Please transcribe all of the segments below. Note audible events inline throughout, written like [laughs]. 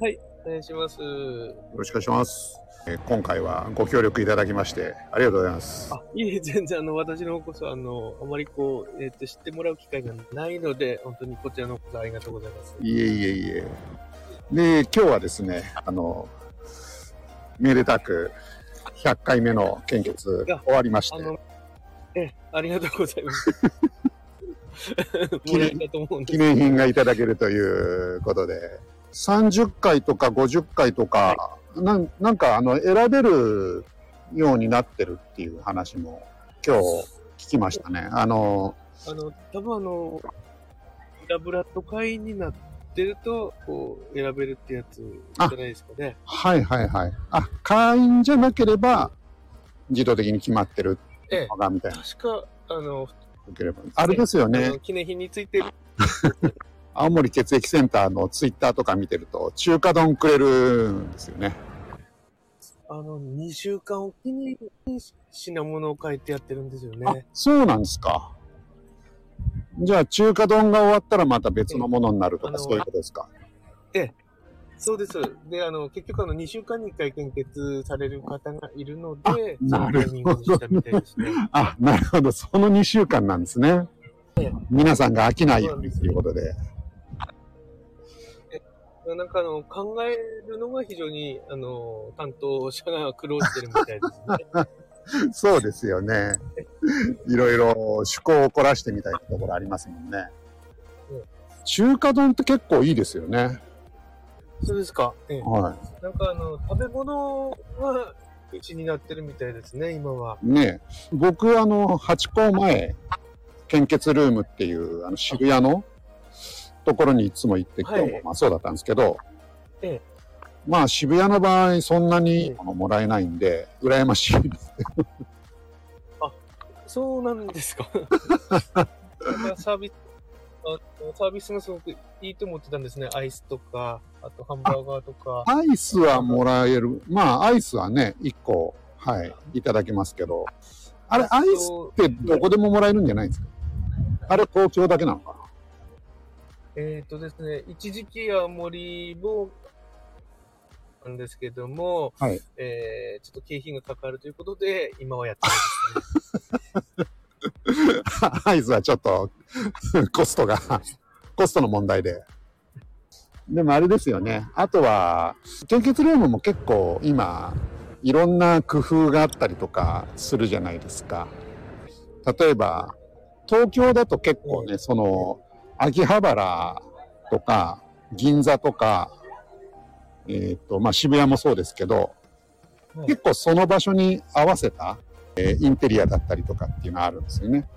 はい、お願いします。よろしくお願いします。えー今回はご協力いただきまして、ありがとうございます。あ、いえ、全然、あの、私の方こそ、あの、あまりこう、えっ、と、知ってもらう機会がないので、本当にこちらのこそありがとうございます。いえいえいえ。で、今日はですね、あの、めでたく100回目の献血終わりまして、え、ありがとうございます [laughs] [laughs] 記念品がいただけるということで、30回とか50回とか、なんなんかあの選べるようになってるっていう話も今日聞きましたね。あの、あの、多分あの、ラブラッド会員になってると、こう、選べるってやつじゃないですかね。はいはいはい。あ、会員じゃなければ自動的に決まってるええのがみたいな。確か、あの、あれですよあねの。記念品についてる。[laughs] 青森血液センターのツイッターとか見てると中華丼くれるんですよね。あの、2週間おきに品物を書いてやってるんですよあね。、そうなんですか。じゃあ中華丼が終わったらまた別のものになるとええかそういうことですか？そうです。で、あの、結局あの、2週間に1回献血される方がいるのあで、なるほどね。[laughs] あ、なるほど。その2週間なんですねええ。皆さんが飽きないようにということで。なんかあの、考えるのが非常に、あの、担当者が苦労してるみたいですね。[laughs] そうですよね。いろいろ趣向を凝らしてみたいなところありますもんねうん。中華丼って結構いいですよね。そうですか。ええはなんかあの、食べ物が一になってるみたいですね、今は。い。ねえ僕あの、八甲前、献血ルームっていうあの渋谷のところにいつも行って、はい今日もまあそうだったんですけど、ええまあ渋谷の場合そんなにあのもらえないんで、羨ましいです。そうなんですか。[laughs] サービス、あサービスがすごくいいと思ってたんですね。アイスとか、あとハンバーガーとか。アイスはもらえる。まあアイスはね、1個、はい、いただけますけど、あれ、アイスってどこでももらえるんじゃないんですか？あれ東京だけなのか？なえっ、とですね、一時期青森も、なんですけども、はいえー、ちょっと経費がかかるということで、今はやってないですね。アイスはちょっと [laughs] コストが、コストの問題で。でもあれですよね。あとは、献血ルームも結構今、いろんな工夫があったりとかするじゃないですか。例えば、東京だと結構ね、その、秋葉原とか、銀座とか、えっ、と、まあ、渋谷もそうですけど、はい結構その場所に合わせた、えーインテリアだったりとかっていうのがあるんですよね。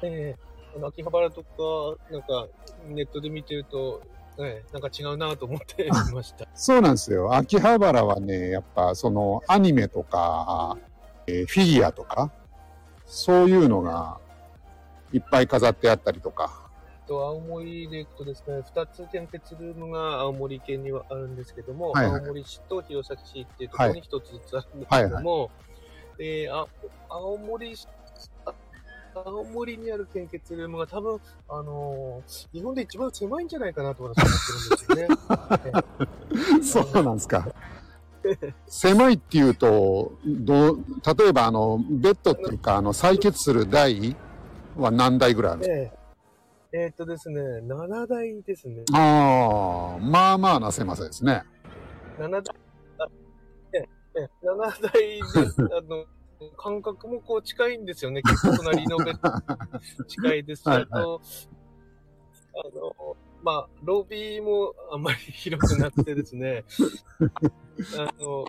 えー、あの秋葉原とか、なんか、ネットで見てると、えー、なんか違うなと思っていました。そうなんですよ。秋葉原はね、やっぱそのアニメとか、えーフィギュアとか、そういうのがいっぱい飾ってあったりとか。と青森で行くとですね、二つ献血ルームが青森県にはあるんですけども、はいはい。青森市と弘前市っていうところに一つずつあるんですけども、えーあ青森市、あ青森にある献血ルームが多分、あのー日本で一番狭いんじゃないかなと私は思ってるんですよね。[laughs] そうなんですか。狭いっていうと、どう、例えばあの、ベッドっていうか、あの、採血する台は何台ぐらいあるんですえーえーっとですね、7台ですね。かああ、まあまあな狭さですね。7台、あええ、ええ、7台です。あの、感覚もこう近いんですよね。結構隣のベッド近いですし、はいあと、あの、まあ、ロビーもあんまり広くなくてですね、あの、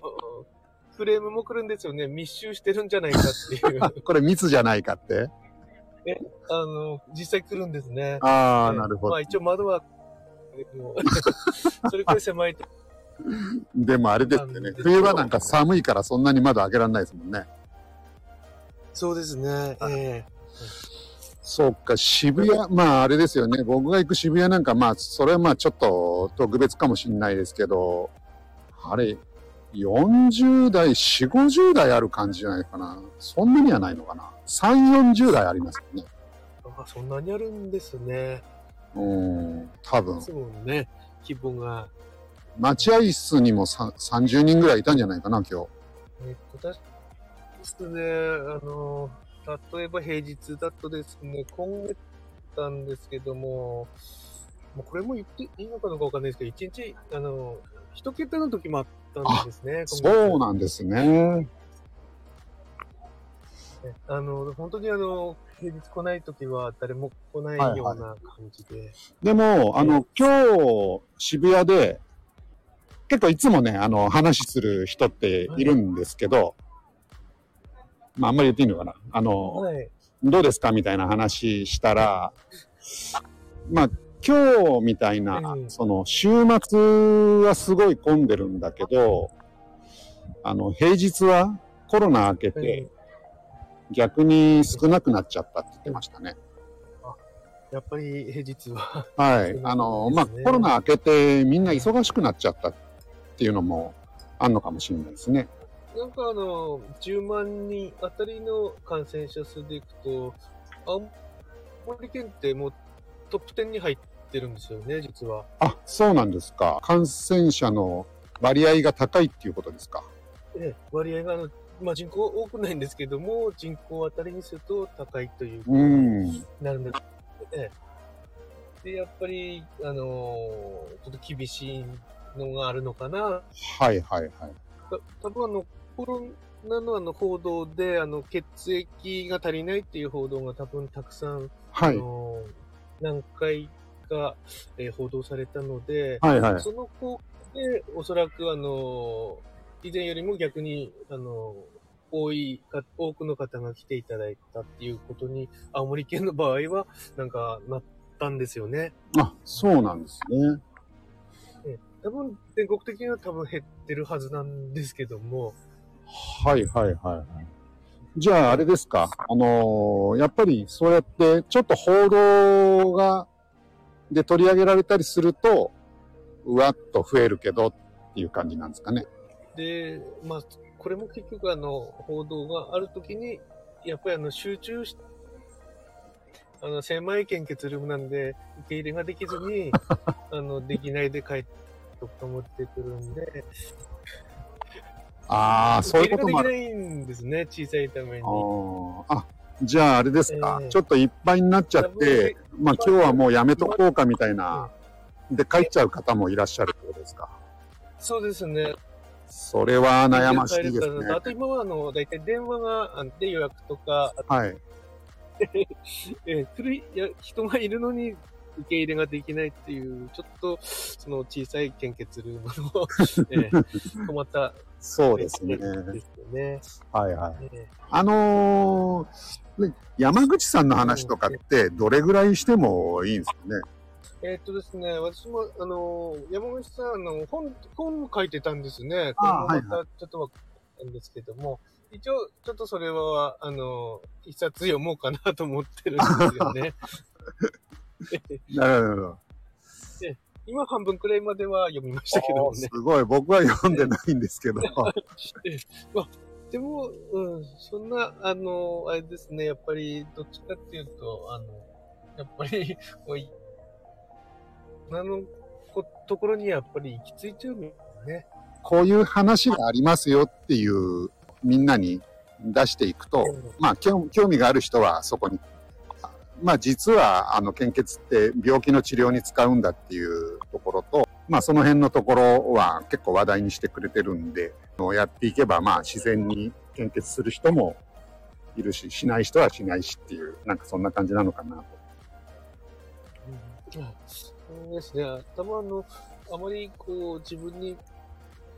フレームも来るんですよね。密集してるんじゃないかっていう、あこれ密じゃないかって？の、実際来るんですね。ああ、ええなるほど。まあ一応窓は、[laughs] それくらい狭いと。[laughs] でもあれですね、冬場なんか寒いからそんなに窓開けられないですもんね。そうですね。ええそうか、渋谷、まああれですよね。僕が行く渋谷なんか、まあ、それはまあちょっと特別かもしれないですけど、あれ、40代、4、50代ある感じじゃないかな。そんなにはないのかな。3、40代ありますよね。あ、そんなにあるんですね。うん、多分で。すもんね、規模が。待合室にもさ30人ぐらいいたんじゃないかな、今日。えっと、確かですね、あの、例えば平日だとですね、今月なんですけども、もうこれも言っていいのかどうかわかんないですけど、一日、あの、一桁の時もあったんですね、そうなんですね。あの、本当にあの、平日来ない時は誰も来ないような感じで。はいはい、でも、あの、今日、渋谷で、結構いつもね、あの、話する人っているんですけど、はい、まあ、あんまり言っていいのかな。あの、はい、どうですか？みたいな話したら、まあ、今日みたいな、うん、その、週末はすごい混んでるんだけど、あの、平日はコロナ明けて、逆に少なくなっちゃったって言ってましたね。やっぱり平日ははい。あの、まあ、コロナ明けてみんな忙しくなっちゃったっていうのもあんのかもしれないですね。なんかあの、10万人あたりの感染者数でいくと、青森県ってもうトップ10に入ってるんですよね、実は。あ、そうなんですか。感染者の割合が高いっていうことですか。ええ、割合があのまあ、人口多くないんですけども、人口当たりにすると高いということになるんですね。で、やっぱり、あのー、ちょっと厳しいのがあるのかな。はいはいはい。た多分あの、コロナのあの報道で、あの、血液が足りないっていう報道が多分たくさん、はい、あのー、何回か、えー、報道されたので、はいはい、その効果で、おそらくあのー以前よりも逆に、あの、多いか、多くの方が来ていただいたっていうことに、青森県の場合は、なんか、なったんですよね。あ、そうなんですね。ね多分、全国的には多分減ってるはずなんですけども。はいはいはいはい。じゃあ、あれですか。あのー、やっぱりそうやって、ちょっと報道が、で取り上げられたりすると、うわっと増えるけどっていう感じなんですかね。で、まあ、これも結局あの、報道があるときに、やっぱりあの、集中し、あの、狭い献血ルームなんで、受け入れができずに、[laughs] あの、できないで帰ってとか持ってくるんで、ああ、そういうこともある。できないんですね、小さいために。あじゃああれですか、えー、ちょっといっぱいになっちゃって、まあ今日はもうやめとこうかみたいな、で帰っちゃう方もいらっしゃるってことですか？そうですね。それは悩ましいですね。あと今は、あの、大体電話があって予約とか、はい。[laughs] え来るや人がいるのに受け入れができないっていう、ちょっと、その小さい献血ルームの、[laughs] えー、困った。そうですね。ですよね。はいはい。えー、あのー、山口さんの話とかってどれぐらいしてもいいんですかね？えー、っとですね、私も、あの、山口さん、の、本、本を書いてたんですね。これもまたちょっとわかんですけども、はい、一応、ちょっとそれは、あの、一冊読もうかなと思ってるんですよね。[laughs] [laughs] なるほど。今半分くらいまでは読みましたけどね。すごい、僕は読んでないんですけど。[laughs] までも、うん、そんな、あの、あれですね、やっぱり、どっちかっていうと、あの、やっぱり、あのところにやっぱり行き着いちゃうね。こういう話がありますよっていうみんなに出していくと、まあ興味がある人はそこに、まあ実はあの献血って病気の治療に使うんだっていうところと、まあその辺のところは結構話題にしてくれてるんで、やっていけばまあ自然に献血する人もいるし、しない人はしないしっていう、なんかそんな感じなのかなと。うんですね。多分あの、あまりこう自分に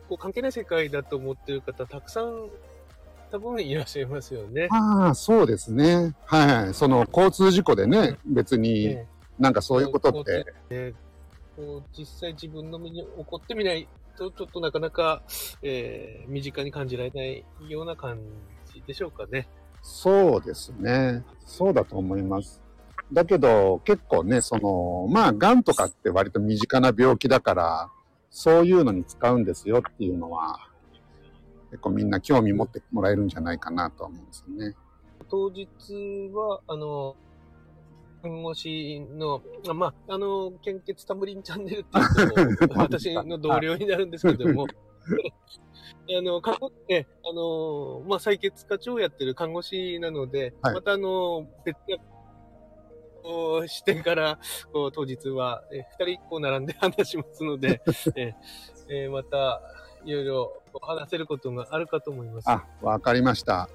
こう関係ない世界だと思ってる方、たくさん多分いらっしゃいますよね。ああ、そうですね。はい。その交通事故でね、別に、なんかそういうことって。ね、こう実際自分の身に起こってみないと、ちょっとなかなか、えー、身近に感じられないような感じでしょうかね。そうですね。そうだと思います。だけど、結構ね、その、まあ、癌とかって割と身近な病気だから、そういうのに使うんですよっていうのは、結構みんな興味持ってもらえるんじゃないかなと思うんですよね。当日は、あの、看護師の、まあ、あの、献血タムリンチャンネルっていうと、[laughs] 私の同僚になるんですけども、[laughs] あの、看護、ね、あの、まあ、採血課長をやってる看護師なので、はい、またあの、別な、視点から、こう当日は、え二人こう並んで話しますので、[laughs] ええー、また、いろいろ話せることがあるかと思います。あ、わかりました。